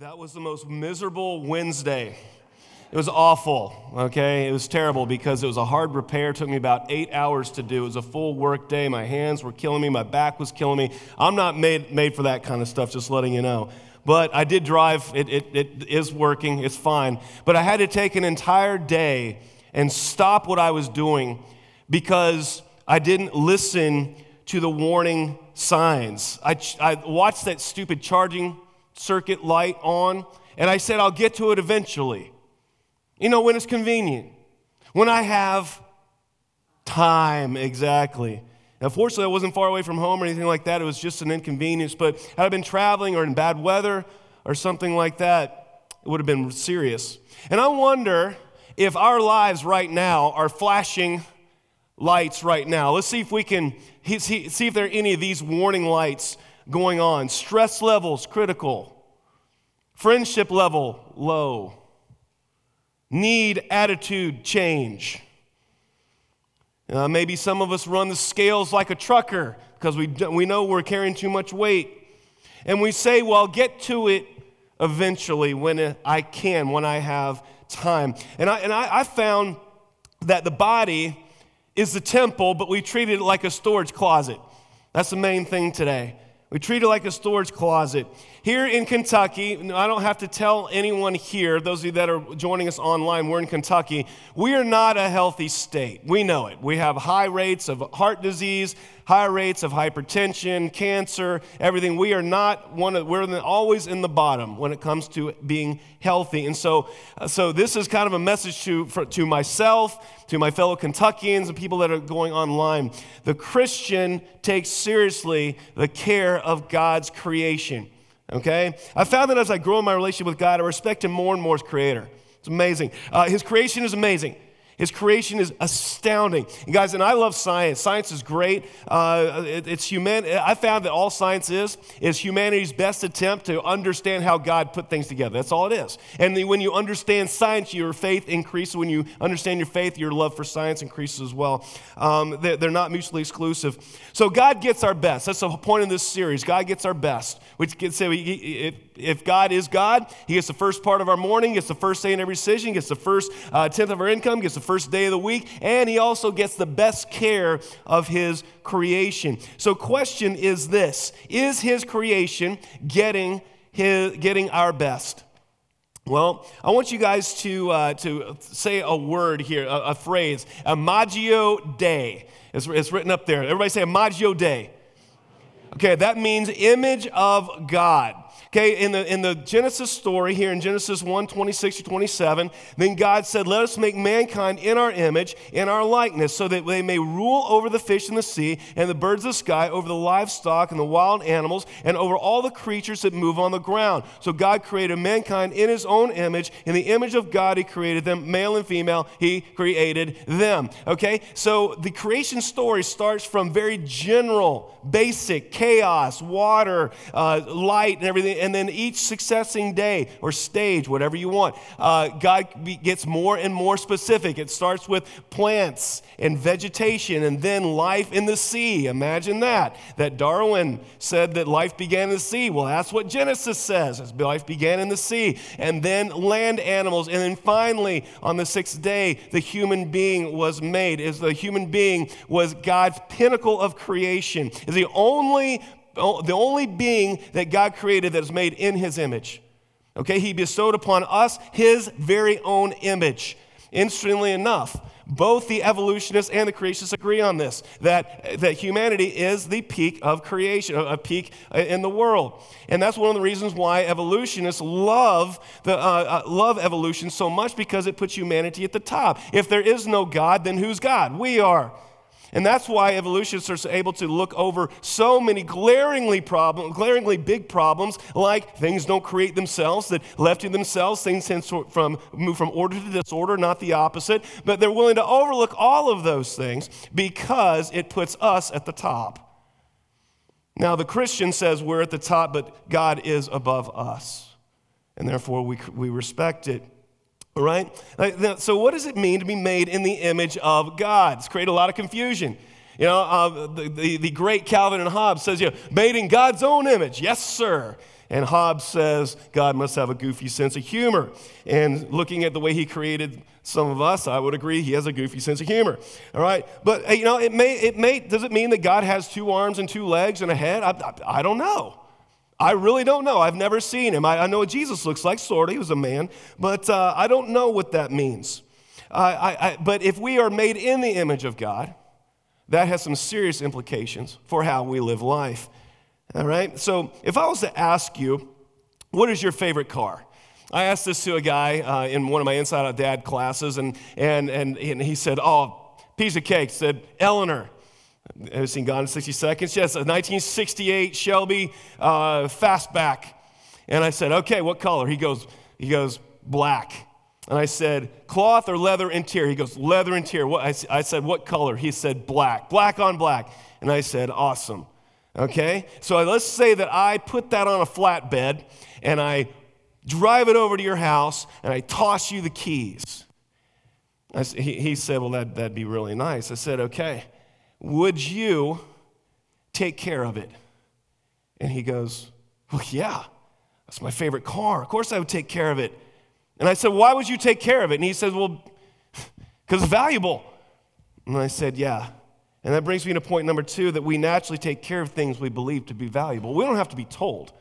That was the most miserable Wednesday. It was awful, okay? It was terrible because it was a hard repair. It took me about eight hours to do. It was a full work day. My hands were killing me. My back was killing me. I'm not made, made for that kind of stuff, just letting you know. But I did drive. It, it, it is working. It's fine. But I had to take an entire day and stop what I was doing because I didn't listen to the warning signs. I, I watched that stupid charging circuit light on, and I said, I'll get to it eventually. You know, when it's convenient, when I have time, exactly. Unfortunately, I wasn't far away from home or anything like that. It was just an inconvenience. But had I been traveling or in bad weather or something like that, it would have been serious. And I wonder if our lives right now are flashing lights right now. Let's see if we can see if there are any of these warning lights going on. Stress levels critical. Friendship level low. Need attitude change. Uh, maybe some of us run the scales like a trucker because we, we know we're carrying too much weight. And we say, well, I'll get to it eventually when I can, when I have time. And I, and I, I found that the body is the temple, but we treat it like a storage closet. That's the main thing today. We treat it like a storage closet. Here in Kentucky, I don't have to tell anyone here, those of you that are joining us online, we're in Kentucky. We are not a healthy state. We know it. We have high rates of heart disease, high rates of hypertension, cancer, everything. We are not one of, we're always in the bottom when it comes to being healthy. And so, uh, so this is kind of a message to, for, to myself, to my fellow Kentuckians, and people that are going online. The Christian takes seriously the care of God's creation okay? I found that as I grow in my relationship with God, I respect Him more and more as Creator. It's amazing. Uh, his creation is amazing. His creation is astounding. And guys, and I love science. Science is great. Uh, it, it's human. I found that all science is is humanity's best attempt to understand how God put things together. That's all it is. And the, when you understand science, your faith increases. When you understand your faith, your love for science increases as well. Um, they're, they're not mutually exclusive. So God gets our best. That's the point of this series. God gets our best. Which can say if, if God is God, He gets the first part of our morning, gets the first day in every decision, gets the first uh, tenth of our income, gets the first day of the week, and He also gets the best care of His creation. So, question is this: Is His creation getting his, getting our best? Well, I want you guys to, uh, to say a word here, a, a phrase, Imago Dei. It's, it's written up there. Everybody say Imago Dei. Okay, that means image of God. Okay, in the, in the Genesis story here in Genesis 1 26 to 27, then God said, Let us make mankind in our image, in our likeness, so that they may rule over the fish in the sea and the birds of the sky, over the livestock and the wild animals, and over all the creatures that move on the ground. So God created mankind in his own image. In the image of God, he created them, male and female, he created them. Okay, so the creation story starts from very general, basic chaos, water, uh, light, and everything and then each succeeding day or stage, whatever you want, uh, God gets more and more specific. It starts with plants and vegetation and then life in the sea. Imagine that. That Darwin said that life began in the sea. Well, that's what Genesis says. Life began in the sea. And then land animals. And then finally, on the sixth day, the human being was made. Is the human being was God's pinnacle of creation. Is the only the only being that God created that is made in his image. Okay, he bestowed upon us his very own image. Interestingly enough, both the evolutionists and the creationists agree on this that, that humanity is the peak of creation, a peak in the world. And that's one of the reasons why evolutionists love, the, uh, uh, love evolution so much because it puts humanity at the top. If there is no God, then who's God? We are. And that's why evolutionists are able to look over so many glaringly problem, glaringly big problems, like things don't create themselves, that left to themselves, things tend from, move from order to disorder, not the opposite. But they're willing to overlook all of those things because it puts us at the top. Now, the Christian says we're at the top, but God is above us. And therefore, we, we respect it. All right? So, what does it mean to be made in the image of God? It's created a lot of confusion. You know, uh, the, the, the, great Calvin and Hobbes says, you know, made in God's own image. Yes, sir. And Hobbes says God must have a goofy sense of humor. And looking at the way he created some of us, I would agree he has a goofy sense of humor. All right? But, you know, it may, it may, does it mean that God has two arms and two legs and a head? I, I, I don't know. I really don't know. I've never seen him. I, I know what Jesus looks like, sort of. He was a man. But uh, I don't know what that means. I, but if we are made in the image of God, that has some serious implications for how we live life. All right? So if I was to ask you, what is your favorite car? I asked this to a guy uh, in one of my Inside Out Dad classes, and, and, and, and he said, Oh, piece of cake. Said, Eleanor. Seen Gone in 60 Seconds? Yes, a 1968 Shelby uh, Fastback. And I said, Okay, what color? He goes, he goes, Black. And I said, cloth or leather interior? He goes, leather interior. What, I, I said, what color? He said, black. Black on black. And I said, awesome. Okay? So let's say that I put that on a flatbed and I drive it over to your house and I toss you the keys. I, he, he said, well, that, that'd be really nice. I said, okay, would you take care of it? And he goes, well, yeah, that's my favorite car. Of course I would take care of it. And I said, Why would you take care of it? And he says, Well, because it's valuable. And I said, Yeah. And that brings me to point number two that we naturally take care of things we believe to be valuable. We don't have to be told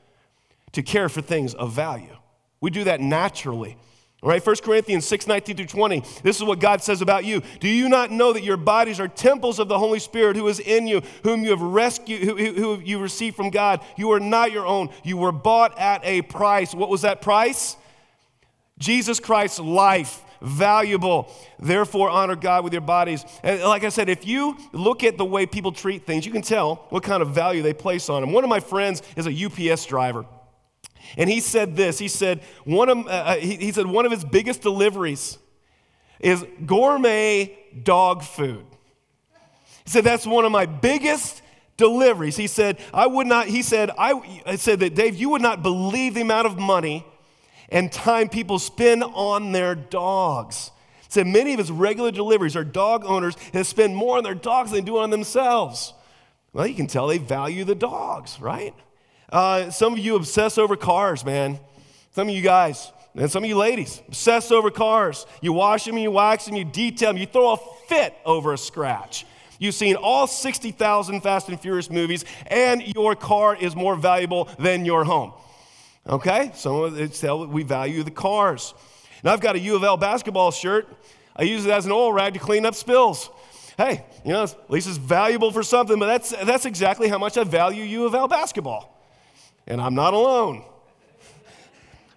to care for things of value, we do that naturally. All right, 1 Corinthians 6 19 through 20. This is what God says about you. Do you not know that your bodies are temples of the Holy Spirit who is in you, whom you have rescued, who, who you received from God? You are not your own. You were bought at a price. What was that price? Jesus Christ's life valuable. Therefore, honor God with your bodies. And like I said, if you look at the way people treat things, you can tell what kind of value they place on them. One of my friends is a UPS driver. And he said this. He said one of, uh, uh, he, he said one of his biggest deliveries is gourmet dog food. He said that's one of my biggest deliveries. He said I would not. He said I, I said that Dave, you would not believe the amount of money and time people spend on their dogs. He said many of his regular deliveries are dog owners that spend more on their dogs than they do on themselves. Well, you can tell they value the dogs, right? Uh, some of you obsess over cars, man. Some of you guys, and some of you ladies, obsess over cars. You wash them, you wax them, you detail them, you throw a fit over a scratch. You've seen all 60,000 Fast and Furious movies, and your car is more valuable than your home. Okay? Some of it tell we value the cars. Now I've got a U of L basketball shirt. I use it as an oil rag to clean up spills. Hey, you know, at least it's valuable for something, but that's, that's exactly how much I value U of L basketball. And I'm not alone.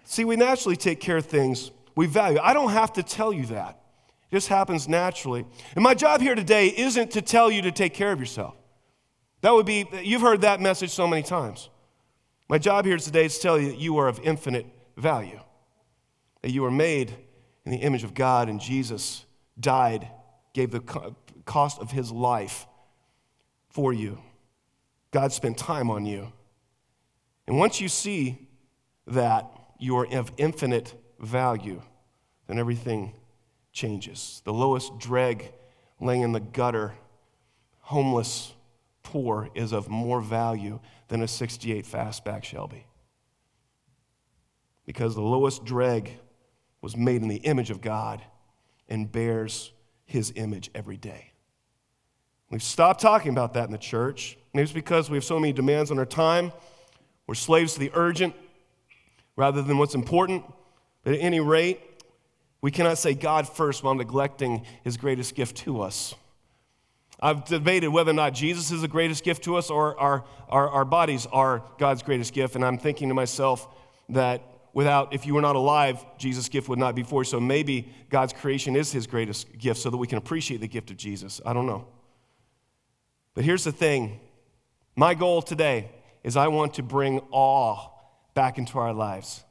See, we naturally take care of things we value. I don't have to tell you that. It just happens naturally. And my job here today isn't to tell you to take care of yourself. That would be, you've heard that message so many times. My job here today is to tell you that you are of infinite value, that you are made in the image of God, and Jesus died, gave the cost of his life for you. God spent time on you. And once you see that you are of infinite value, then everything changes. The lowest dreg laying in the gutter, homeless, poor, is of more value than a 68 fastback Shelby. Because the lowest dreg was made in the image of God and bears his image every day. We've stopped talking about that in the church. Maybe it's because we have so many demands on our time. We're slaves to the urgent rather than what's important. But at any rate, we cannot say God first while neglecting his greatest gift to us. I've debated whether or not Jesus is the greatest gift to us or our, our, our bodies are God's greatest gift. And I'm thinking to myself that without, if you were not alive, Jesus' gift would not be for you. So maybe God's creation is his greatest gift so that we can appreciate the gift of Jesus. I don't know. But here's the thing my goal today is I want to bring awe back into our lives.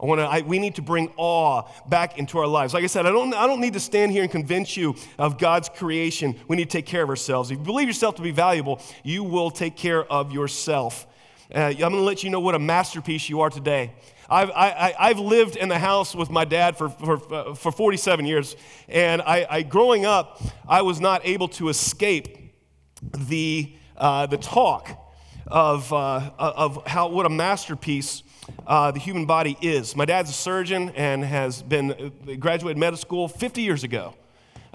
I want to, I, we need to bring awe back into our lives. Like I said, I don't, I don't need to stand here and convince you of God's creation. We need to take care of ourselves. If you believe yourself to be valuable, you will take care of yourself. Uh, I'm going to let you know what a masterpiece you are today. I've, I, have lived in the house with my dad for, for, for 47 years. And I, I, growing up, I was not able to escape the, uh, the talk of, uh, of how, what a masterpiece uh, the human body is. My dad's a surgeon and has been uh, graduated medical school 50 years ago.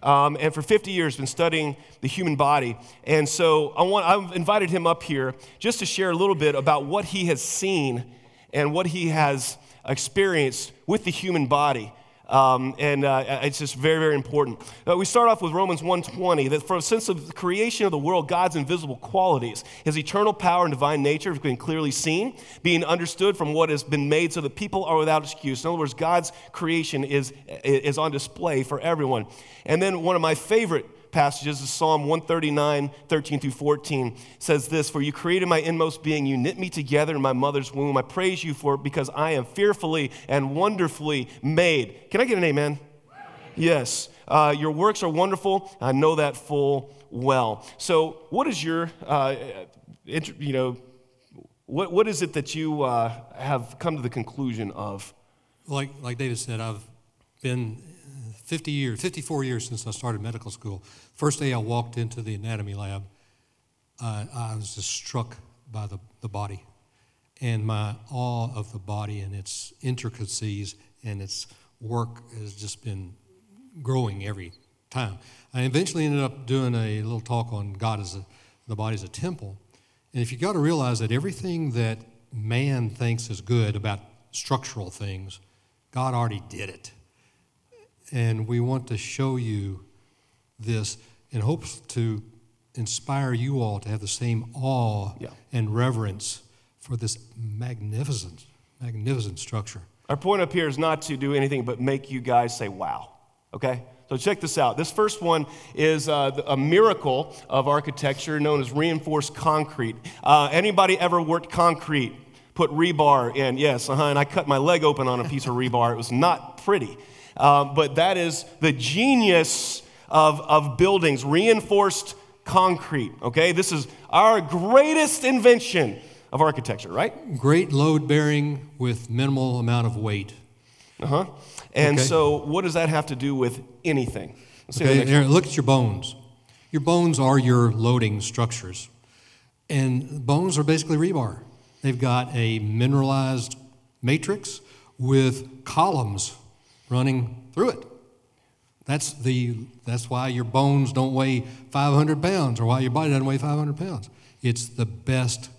Um, and for 50 years been studying the human body. And so I want, I've invited him up here just to share a little bit about what he has seen and what he has experienced with the human body. Um, and uh, it's just very, very important. Uh, we start off with Romans 1.20, that for since the creation of the world, God's invisible qualities, his eternal power and divine nature have been clearly seen, being understood from what has been made so that people are without excuse. In other words, God's creation is, is on display for everyone. And then one of my favorite passages is Psalm 139, 13 through 14 says this For you created my inmost being, you knit me together in my mother's womb. I praise you for it because I am fearfully and wonderfully made. Can I get an amen? Yes. Uh, your works are wonderful. I know that full well. So, what is your, uh, you know, what, what is it that you uh, have come to the conclusion of? Like, like David said, I've been 50 years, 54 years since I started medical school. First day I walked into the anatomy lab, uh, I was just struck by the, the body and my awe of the body and its intricacies and its work has just been growing every time. I eventually ended up doing a little talk on God as a, the body as a temple. And if you got to realize that everything that man thinks is good about structural things, God already did it. And we want to show you this in hopes to inspire you all to have the same awe yeah. and reverence for this magnificent, magnificent structure. Our point up here is not to do anything but make you guys say, wow, okay? So check this out. This first one is uh, a miracle of architecture known as reinforced concrete. Uh, anybody ever worked concrete? Put rebar in? Yes, uh-huh, and I cut my leg open on a piece of rebar. It was not pretty. Uh, but that is the genius of, of buildings, reinforced concrete. Okay, this is our greatest invention of architecture, right? Great load bearing with minimal amount of weight. Uh huh. And okay. so, what does that have to do with anything? Okay, here, look at your bones. Your bones are your loading structures. And bones are basically rebar. They've got a mineralized matrix with columns running through it. That's, the, that's why your bones don't weigh 500 pounds or why your body doesn't weigh 500 pounds. It's the best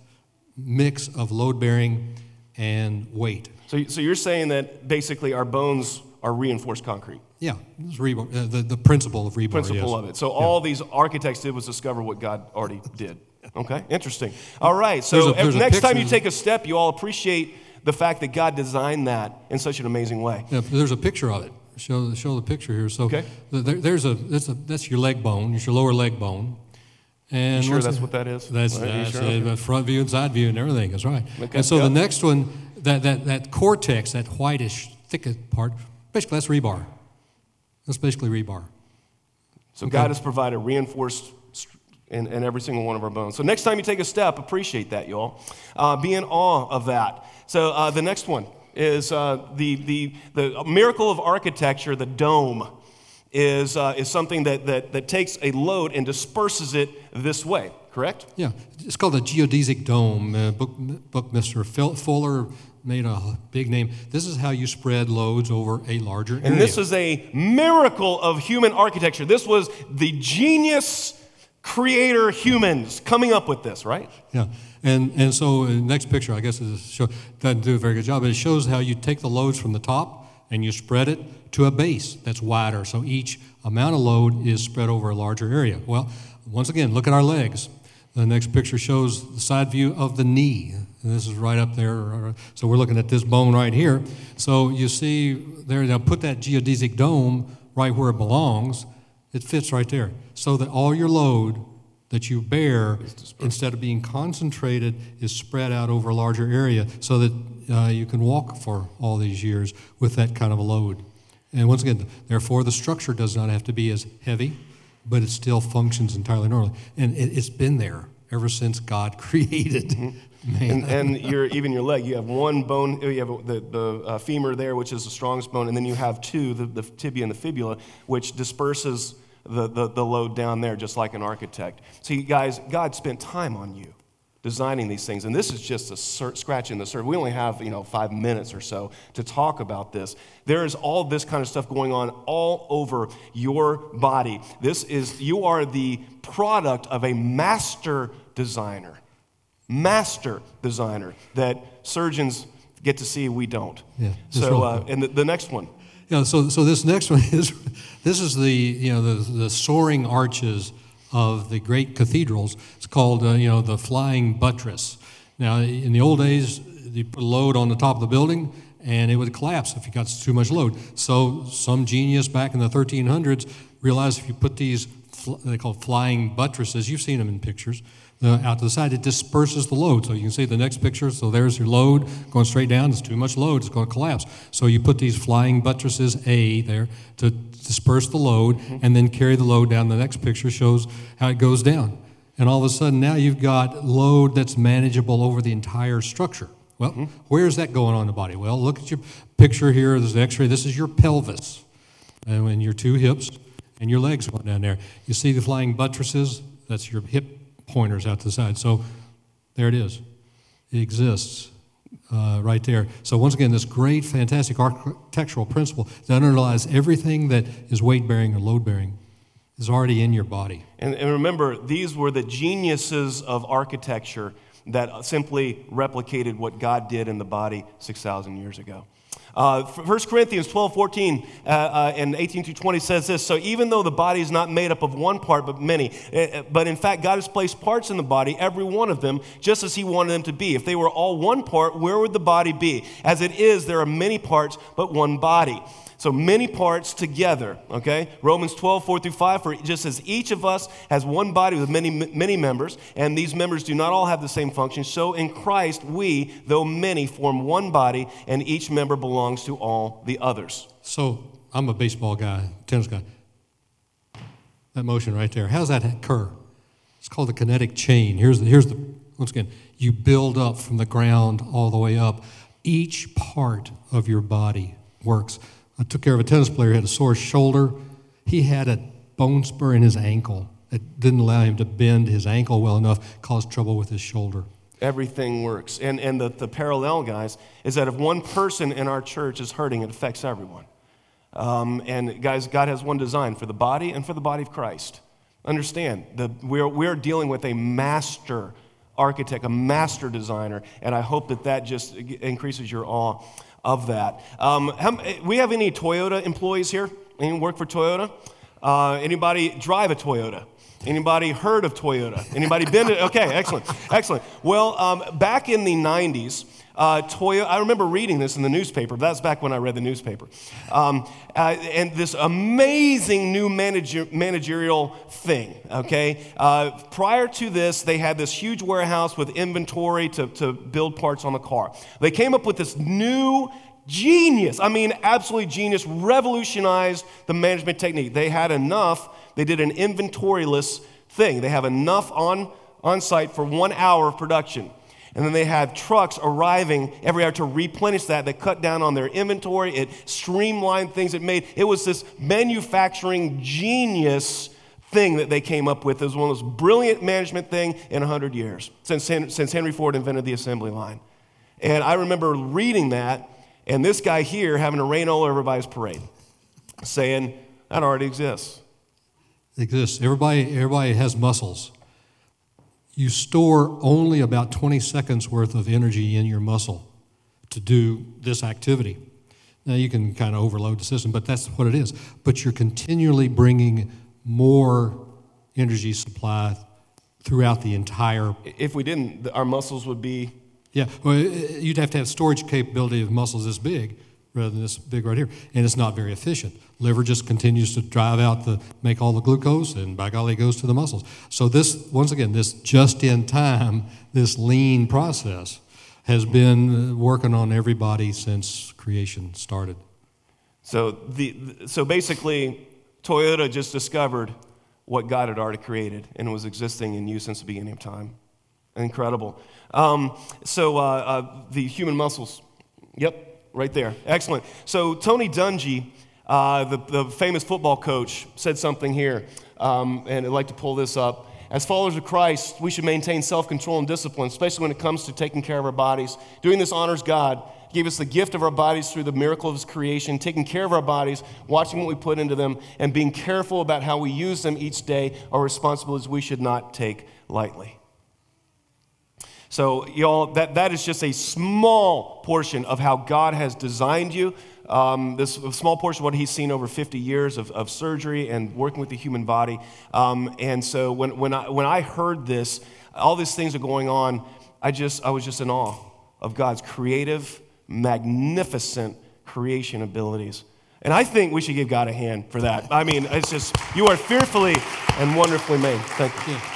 mix of load bearing and weight. So, so you're saying that basically our bones are reinforced concrete? Yeah, rebar, uh, the, the principle of rebar. Principle yes. of it. So yeah. all these architects did was discover what God already did. Okay, interesting. All right, so there's a, there's next time you take a step, you all appreciate the fact that God designed that in such an amazing way. Yeah, there's a picture of it. Show, show the picture here. So okay. there, there's a that's, a that's your leg bone. It's your lower leg bone. And you sure that's what that is? That's, that's sure? okay. front view and side view and everything. That's right. Okay. And so the next one, that, that, that cortex, that whitish, thick part, basically that's rebar. That's basically rebar. So okay. God has provided reinforced in, in, every single one of our bones. So next time you take a step, appreciate that, y'all. Uh, be in awe of that. So uh, the next one is uh, the, the, the miracle of architecture, the dome, is, uh, is something that, that, that takes a load and disperses it this way, correct? Yeah, it's called a geodesic dome. Uh, book, Buckminster Fuller made a big name. This is how you spread loads over a larger area. And this is a miracle of human architecture. This was the genius creator humans coming up with this, right? Yeah. And, and so the next picture, I guess, is show, doesn't do a very good job, but it shows how you take the loads from the top and you spread it to a base that's wider. So each amount of load is spread over a larger area. Well, once again, look at our legs. The next picture shows the side view of the knee. And this is right up there. So we're looking at this bone right here. So you see there, now put that geodesic dome right where it belongs. It fits right there. So that all your load that you bear, instead of being concentrated, is spread out over a larger area so that uh, you can walk for all these years with that kind of a load. And once again, therefore, the structure does not have to be as heavy, but it still functions entirely normally. And it, has been there ever since God created. Mm-hmm. And, and your, even your leg, you have one bone, you have the, the uh, femur there, which is the strongest bone, and then you have two, the, the tibia and the fibula, which disperses the, the, the load down there, just like an architect. See, guys, God spent time on you designing these things. And this is just a sur- scratch in the surface. We only have, you know, five minutes or so to talk about this. There is all this kind of stuff going on all over your body. This is, you are the product of a master designer. Master designer that surgeons get to see, we don't. Yeah, so, uh, and the, the next one. Yeah, so, so this next one is, this is the, you know, the, the soaring arches of the great cathedrals. It's called, uh, you know, the flying buttress. Now, in the old days, you put a load on the top of the building and it would collapse if you got too much load. So some genius back in the 1300s realized if you put these, they call flying buttresses, you've seen them in pictures, uh, out to the side, it disperses the load. So you can see the next picture. So there's your load going straight down. It's too much load. It's going to collapse. So you put these flying buttresses A there to disperse the load and then carry the load down. The next picture shows how it goes down. And all of a sudden now you've got load that's manageable over the entire structure. Well, where's that going on in the body? Well, look at your picture here. There's an x-ray. This is your pelvis and your two hips and your legs going down there. You see the flying buttresses? That's your hip pointers out to the side. So there it is. It exists uh, right there. So once again, this great, fantastic architectural principle that underlies everything that is weight bearing or load bearing is already in your body. And, and remember, these were the geniuses of architecture that simply replicated what God did in the body 6,000 years ago. Uh, 1 Corinthians 12, 14, uh, uh, and 18 through 20 says this So even though the body is not made up of one part, but many, uh, but in fact, God has placed parts in the body, every one of them, just as He wanted them to be. If they were all one part, where would the body be? As it is, there are many parts, but one body. So many parts together, okay? Romans 12, 4 through 5, for just as each of us has one body with many, many members, and these members do not all have the same function, so in Christ we, though many, form one body, and each member belongs to all the others. So I'm a baseball guy, tennis guy. That motion right there, how does that occur? It's called the kinetic chain. Here's the, here's the once again, you build up from the ground all the way up. Each part of your body works. I took care of a tennis player who had a sore shoulder. He had a bone spur in his ankle that didn't allow him to bend his ankle well enough, caused trouble with his shoulder. Everything works. And, and the, the parallel, guys, is that if one person in our church is hurting, it affects everyone. Um, and guys, God has one design for the body and for the body of Christ. Understand, the, we're, we're dealing with a master architect, a master designer, and I hope that that just increases your awe of that. Um, how, we have any Toyota employees here? Any work for Toyota? Uh, anybody drive a Toyota? Anybody heard of Toyota? Anybody been to? Okay, excellent, excellent. Well, um, back in the 90s, uh, Toyota, I remember reading this in the newspaper. That's back when I read the newspaper. Um, uh, and this amazing new manager, managerial thing, okay? Uh, prior to this, they had this huge warehouse with inventory to, to build parts on the car. They came up with this new genius, I mean, absolutely genius, revolutionized the management technique. They had enough, they did an inventoryless thing. They have enough on, on site for one hour of production. And then they had trucks arriving every hour to replenish that. They cut down on their inventory. It streamlined things. It made it was this manufacturing genius thing that they came up with. It was one of those brilliant management thing in 100 years since, since Henry Ford invented the assembly line. And I remember reading that, and this guy here having to rain all over everybody's parade, saying, that already exists. It exists. Everybody, everybody has muscles you store only about 20 seconds worth of energy in your muscle to do this activity. Now, you can kind of overload the system, but that's what it is. But you're continually bringing more energy supply throughout the entire. If we didn't, our muscles would be. Yeah, well, you'd have to have storage capability of muscles this big rather than this big right here. And it's not very efficient. Liver just continues to drive out the, make all the glucose, and by golly, it goes to the muscles. So this, once again, this just in time, this lean process has been working on everybody since creation started. So the, so basically, Toyota just discovered what God had already created and was existing in use since the beginning of time. Incredible. Um, so uh, uh, the human muscles. Yep, right there. Excellent. So Tony Dungy, uh, the, the famous football coach, said something here, um, and I'd like to pull this up. as followers of Christ, we should maintain self control and discipline, especially when it comes to taking care of our bodies. Doing this honors God. He gave us the gift of our bodies through the miracle of His creation, taking care of our bodies, watching what we put into them, and being careful about how we use them each day are responsibilities we should not take lightly. So, y'all, that, that is just a small portion of how God has designed you. Um, this small portion of what he's seen over 50 years of, of surgery and working with the human body. Um, and so when, when, I, when I heard this, all these things are going on, I just I was just in awe of God's creative, magnificent creation abilities. And I think we should give God a hand for that. I mean, it's just, you are fearfully and wonderfully made. Thank you.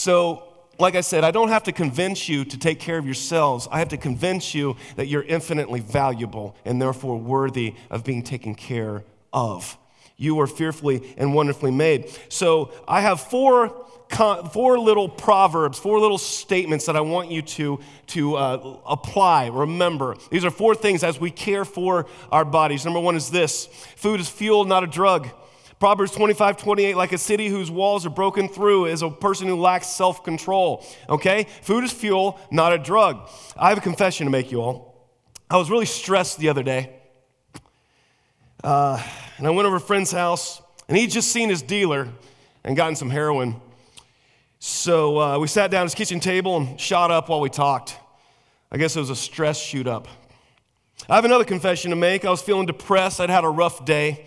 So, like I said, I don't have to convince you to take care of yourselves. I have to convince you that you're infinitely valuable and therefore worthy of being taken care of. You are fearfully and wonderfully made. So, I have four four little proverbs, four little statements that I want you to, to uh, apply, remember. These are four things as we care for our bodies. Number one is this food is fuel, not a drug. Proverbs 25, 28, like a city whose walls are broken through is a person who lacks self control. Okay? Food is fuel, not a drug. I have a confession to make you all. I was really stressed the other day. Uh, and I went over a friend's house, and he'd just seen his dealer and gotten some heroin. So uh, we sat down at his kitchen table and shot up while we talked. I guess it was a stress shoot up. I have another confession to make. I was feeling depressed. I'd had a rough day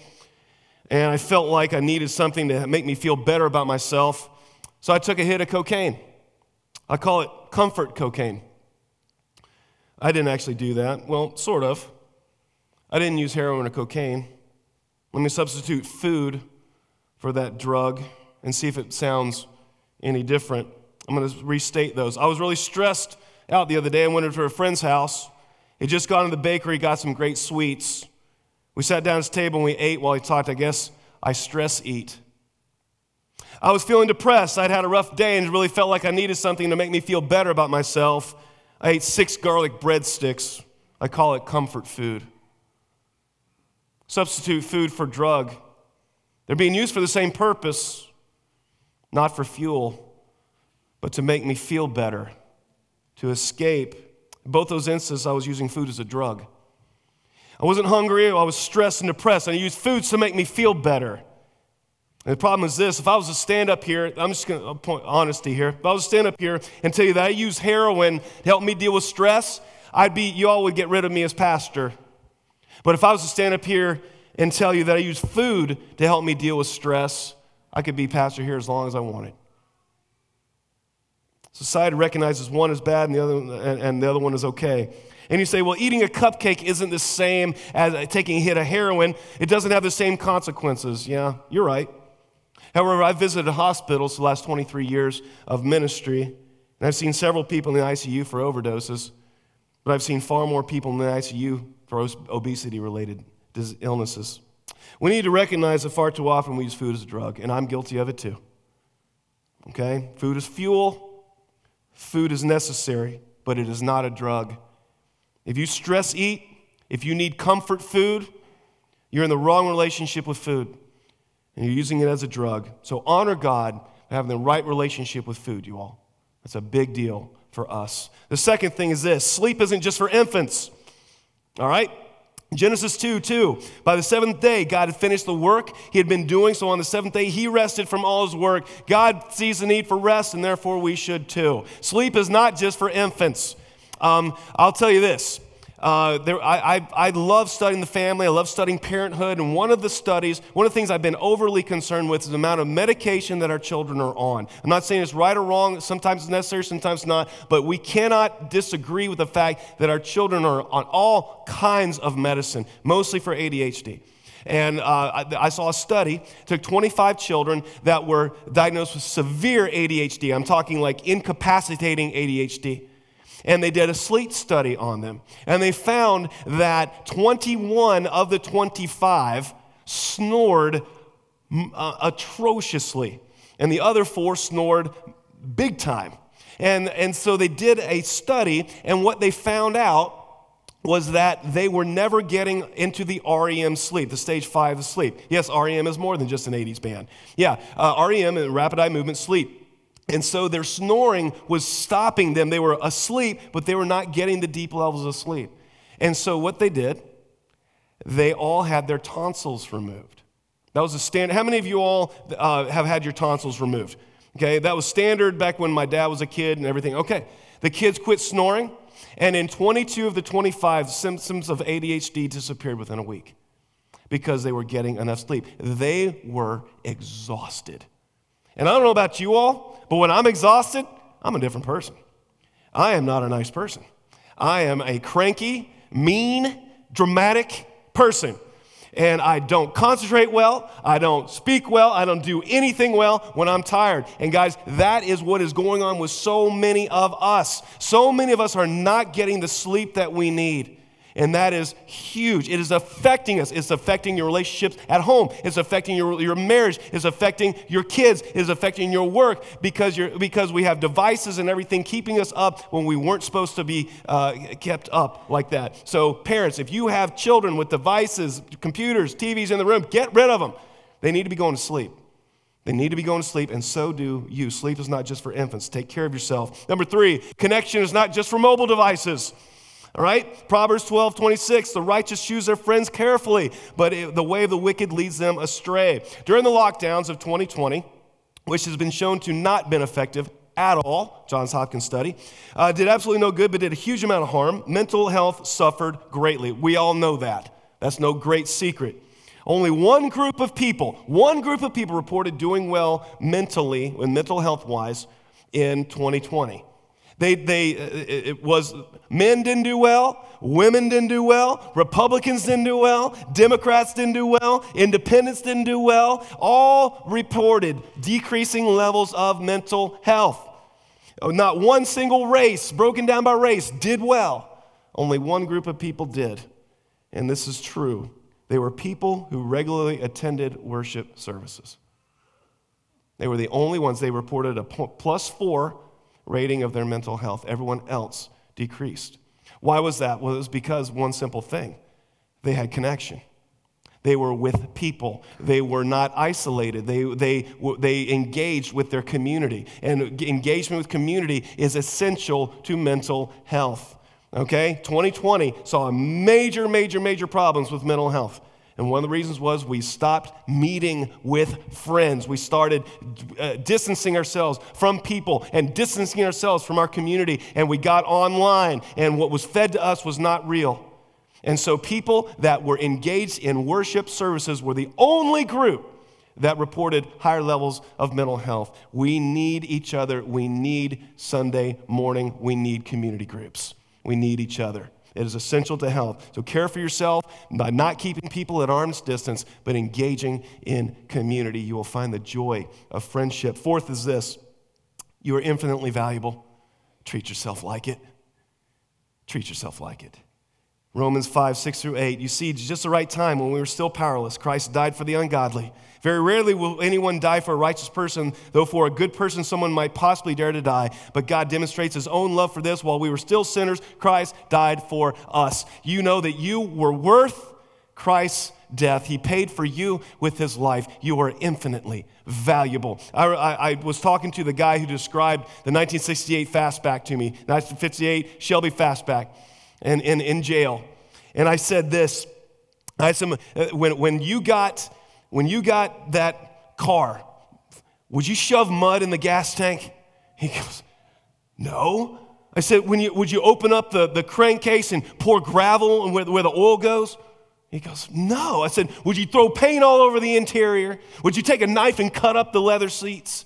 and I felt like I needed something to make me feel better about myself. So I took a hit of cocaine. I call it comfort cocaine. I didn't actually do that. Well, sort of. I didn't use heroin or cocaine. Let me substitute food for that drug and see if it sounds any different. I'm going to restate those. I was really stressed out the other day. I went into a friend's house. He just got in the bakery, got some great sweets. We sat down at his table and we ate while he talked. I guess I stress eat. I was feeling depressed. I'd had a rough day and really felt like I needed something to make me feel better about myself. I ate six garlic breadsticks. I call it comfort food. Substitute food for drug. They're being used for the same purpose, not for fuel, but to make me feel better, to escape. In both those instances, I was using food as a drug. I wasn't hungry, I was stressed and depressed, and I used foods to make me feel better. And the problem is this if I was to stand up here, I'm just going to point honesty here. If I was to stand up here and tell you that I use heroin to help me deal with stress, I'd be, you all would get rid of me as pastor. But if I was to stand up here and tell you that I use food to help me deal with stress, I could be pastor here as long as I wanted. Society recognizes one is bad and the other, and the other one is okay. And you say, well, eating a cupcake isn't the same as taking a hit of heroin. It doesn't have the same consequences. Yeah, you're right. However, I've visited hospitals the last 23 years of ministry, and I've seen several people in the ICU for overdoses, but I've seen far more people in the ICU for obesity related illnesses. We need to recognize that far too often we use food as a drug, and I'm guilty of it too. Okay? Food is fuel, food is necessary, but it is not a drug. If you stress eat, if you need comfort food, you're in the wrong relationship with food and you're using it as a drug. So honor God by having the right relationship with food, you all. That's a big deal for us. The second thing is this sleep isn't just for infants, all right? Genesis 2 2. By the seventh day, God had finished the work he had been doing. So on the seventh day, he rested from all his work. God sees the need for rest, and therefore we should too. Sleep is not just for infants. Um, I'll tell you this. Uh, there, I, I, I, love studying the family. I love studying parenthood. And one of the studies, one of the things I've been overly concerned with is the amount of medication that our children are on. I'm not saying it's right or wrong. Sometimes it's necessary, sometimes not. But we cannot disagree with the fact that our children are on all kinds of medicine, mostly for ADHD. And uh, I, I, saw a study, took 25 children that were diagnosed with severe ADHD. I'm talking like incapacitating ADHD and they did a sleep study on them. And they found that 21 of the 25 snored uh, atrociously, and the other four snored big time. And, and so they did a study, and what they found out was that they were never getting into the REM sleep, the stage five of sleep. Yes, REM is more than just an 80s band. Yeah, uh, REM rapid eye movement sleep. And so their snoring was stopping them. They were asleep, but they were not getting the deep levels of sleep. And so what they did, they all had their tonsils removed. That was a standard. How many of you all uh, have had your tonsils removed? Okay, that was standard back when my dad was a kid and everything. Okay, the kids quit snoring, and in 22 of the 25, symptoms of ADHD disappeared within a week because they were getting enough sleep. They were exhausted. And I don't know about you all, but when I'm exhausted, I'm a different person. I am not a nice person. I am a cranky, mean, dramatic person and I don't concentrate well, I don't speak well, I don't do anything well when I'm tired. And guys, that is what is going on with so many of us. So many of us are not getting the sleep that we need. And that is huge. It is affecting us. It's affecting your relationships at home. It's affecting your, your marriage. It's affecting your kids. It's affecting your work because, you're, because we have devices and everything keeping us up when we weren't supposed to be uh, kept up like that. So, parents, if you have children with devices, computers, TVs in the room, get rid of them. They need to be going to sleep. They need to be going to sleep, and so do you. Sleep is not just for infants. Take care of yourself. Number three, connection is not just for mobile devices. All right? Proverbs 12, 26. The righteous choose their friends carefully, but it, the way of the wicked leads them astray. During the lockdowns of 2020, which has been shown to not been effective at all, Johns Hopkins study, uh, did absolutely no good, but did a huge amount of harm. Mental health suffered greatly. We all know that. That's no great secret. Only one group of people, one group of people reported doing well mentally and mental health wise in 2020. They, they, uh, it was men didn't do well, women didn't do well, Republicans didn't do well, Democrats didn't do well, independents didn't do well. All reported decreasing levels of mental health. Oh, not one single race, broken down by race, did well. Only one group of people did. And this is true. They were people who regularly attended worship services. They were the only ones. They reported a plus four rating of their mental health. Everyone else decreased. Why was that? Well, it was because one simple thing they had connection. They were with people. They were not isolated. They, they, they engaged with their community. And engagement with community is essential to mental health. Okay? 2020 saw major, major, major problems with mental health. And one of the reasons was we stopped meeting with friends. We started uh, distancing ourselves from people and distancing ourselves from our community. And we got online, and what was fed to us was not real. And so, people that were engaged in worship services were the only group that reported higher levels of mental health. We need each other. We need Sunday morning. We need community groups. We need each other. It is essential to health. So care for yourself by not keeping people at arm's distance, but engaging in community. You will find the joy of friendship. Fourth is this you are infinitely valuable. Treat yourself like it. Treat yourself like it. Romans 5, 6 through 8. You see, just the right time when we were still powerless, Christ died for the ungodly. Very rarely will anyone die for a righteous person, though for a good person someone might possibly dare to die. But God demonstrates his own love for this. While we were still sinners, Christ died for us. You know that you were worth Christ's death. He paid for you with his life. You are infinitely valuable. I, I, I, was talking to the guy who described the 1968 fastback to me, 1958 Shelby fastback, and in, in jail. And I said this I said, uh, when, when you got when you got that car, would you shove mud in the gas tank? He goes, No. I said, when you, Would you open up the, the crankcase and pour gravel where, where the oil goes? He goes, No. I said, Would you throw paint all over the interior? Would you take a knife and cut up the leather seats?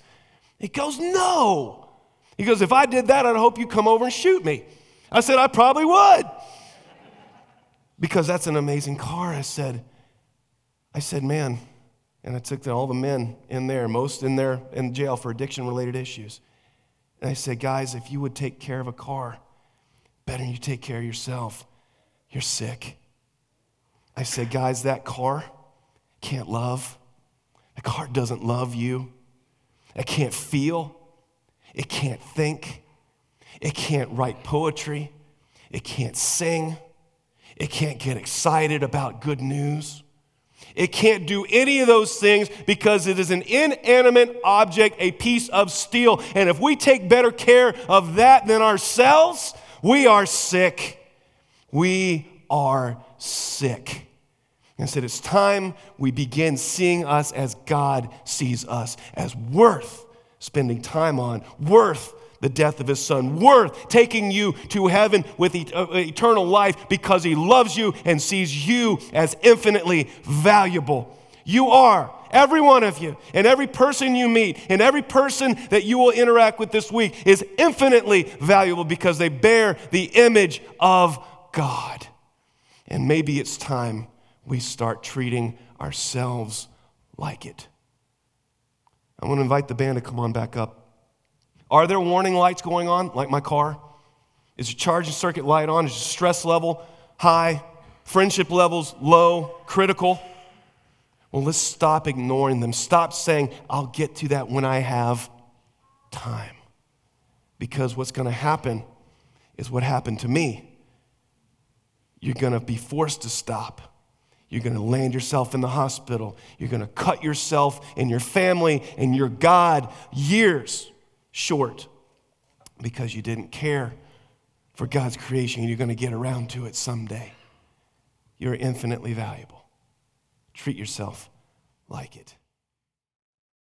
He goes, No. He goes, If I did that, I'd hope you come over and shoot me. I said, I probably would. Because that's an amazing car. I said, I said, Man, and I took all the men in there, most in there in jail for addiction related issues. And I said, guys, if you would take care of a car, better than you take care of yourself. You're sick. I said, guys, that car can't love. The car doesn't love you. It can't feel. It can't think. It can't write poetry. It can't sing. It can't get excited about good news. It can't do any of those things because it is an inanimate object, a piece of steel. And if we take better care of that than ourselves, we are sick. We are sick. And said, It's time we begin seeing us as God sees us, as worth spending time on, worth the death of his son, worth taking you to heaven with uh, eternal life because he loves you and sees you as infinitely valuable. You are, every one of you, and every person you meet, and every person that you will interact with this week is infinitely valuable because they bear the image of God. And maybe it's time we start treating ourselves like it. I want to invite the band to come on back up. Are there warning lights going on, like my car? Is your charging circuit light on? Is your stress level high? Friendship levels low, critical? Well, let's stop ignoring them. Stop saying, I'll get to that when I have time. Because what's going to happen is what happened to me. You're going to be forced to stop. You're going to land yourself in the hospital. You're going to cut yourself and your family and your God years short because you didn't care for God's creation. You're going to get around to it someday. You're infinitely valuable. Treat yourself like it.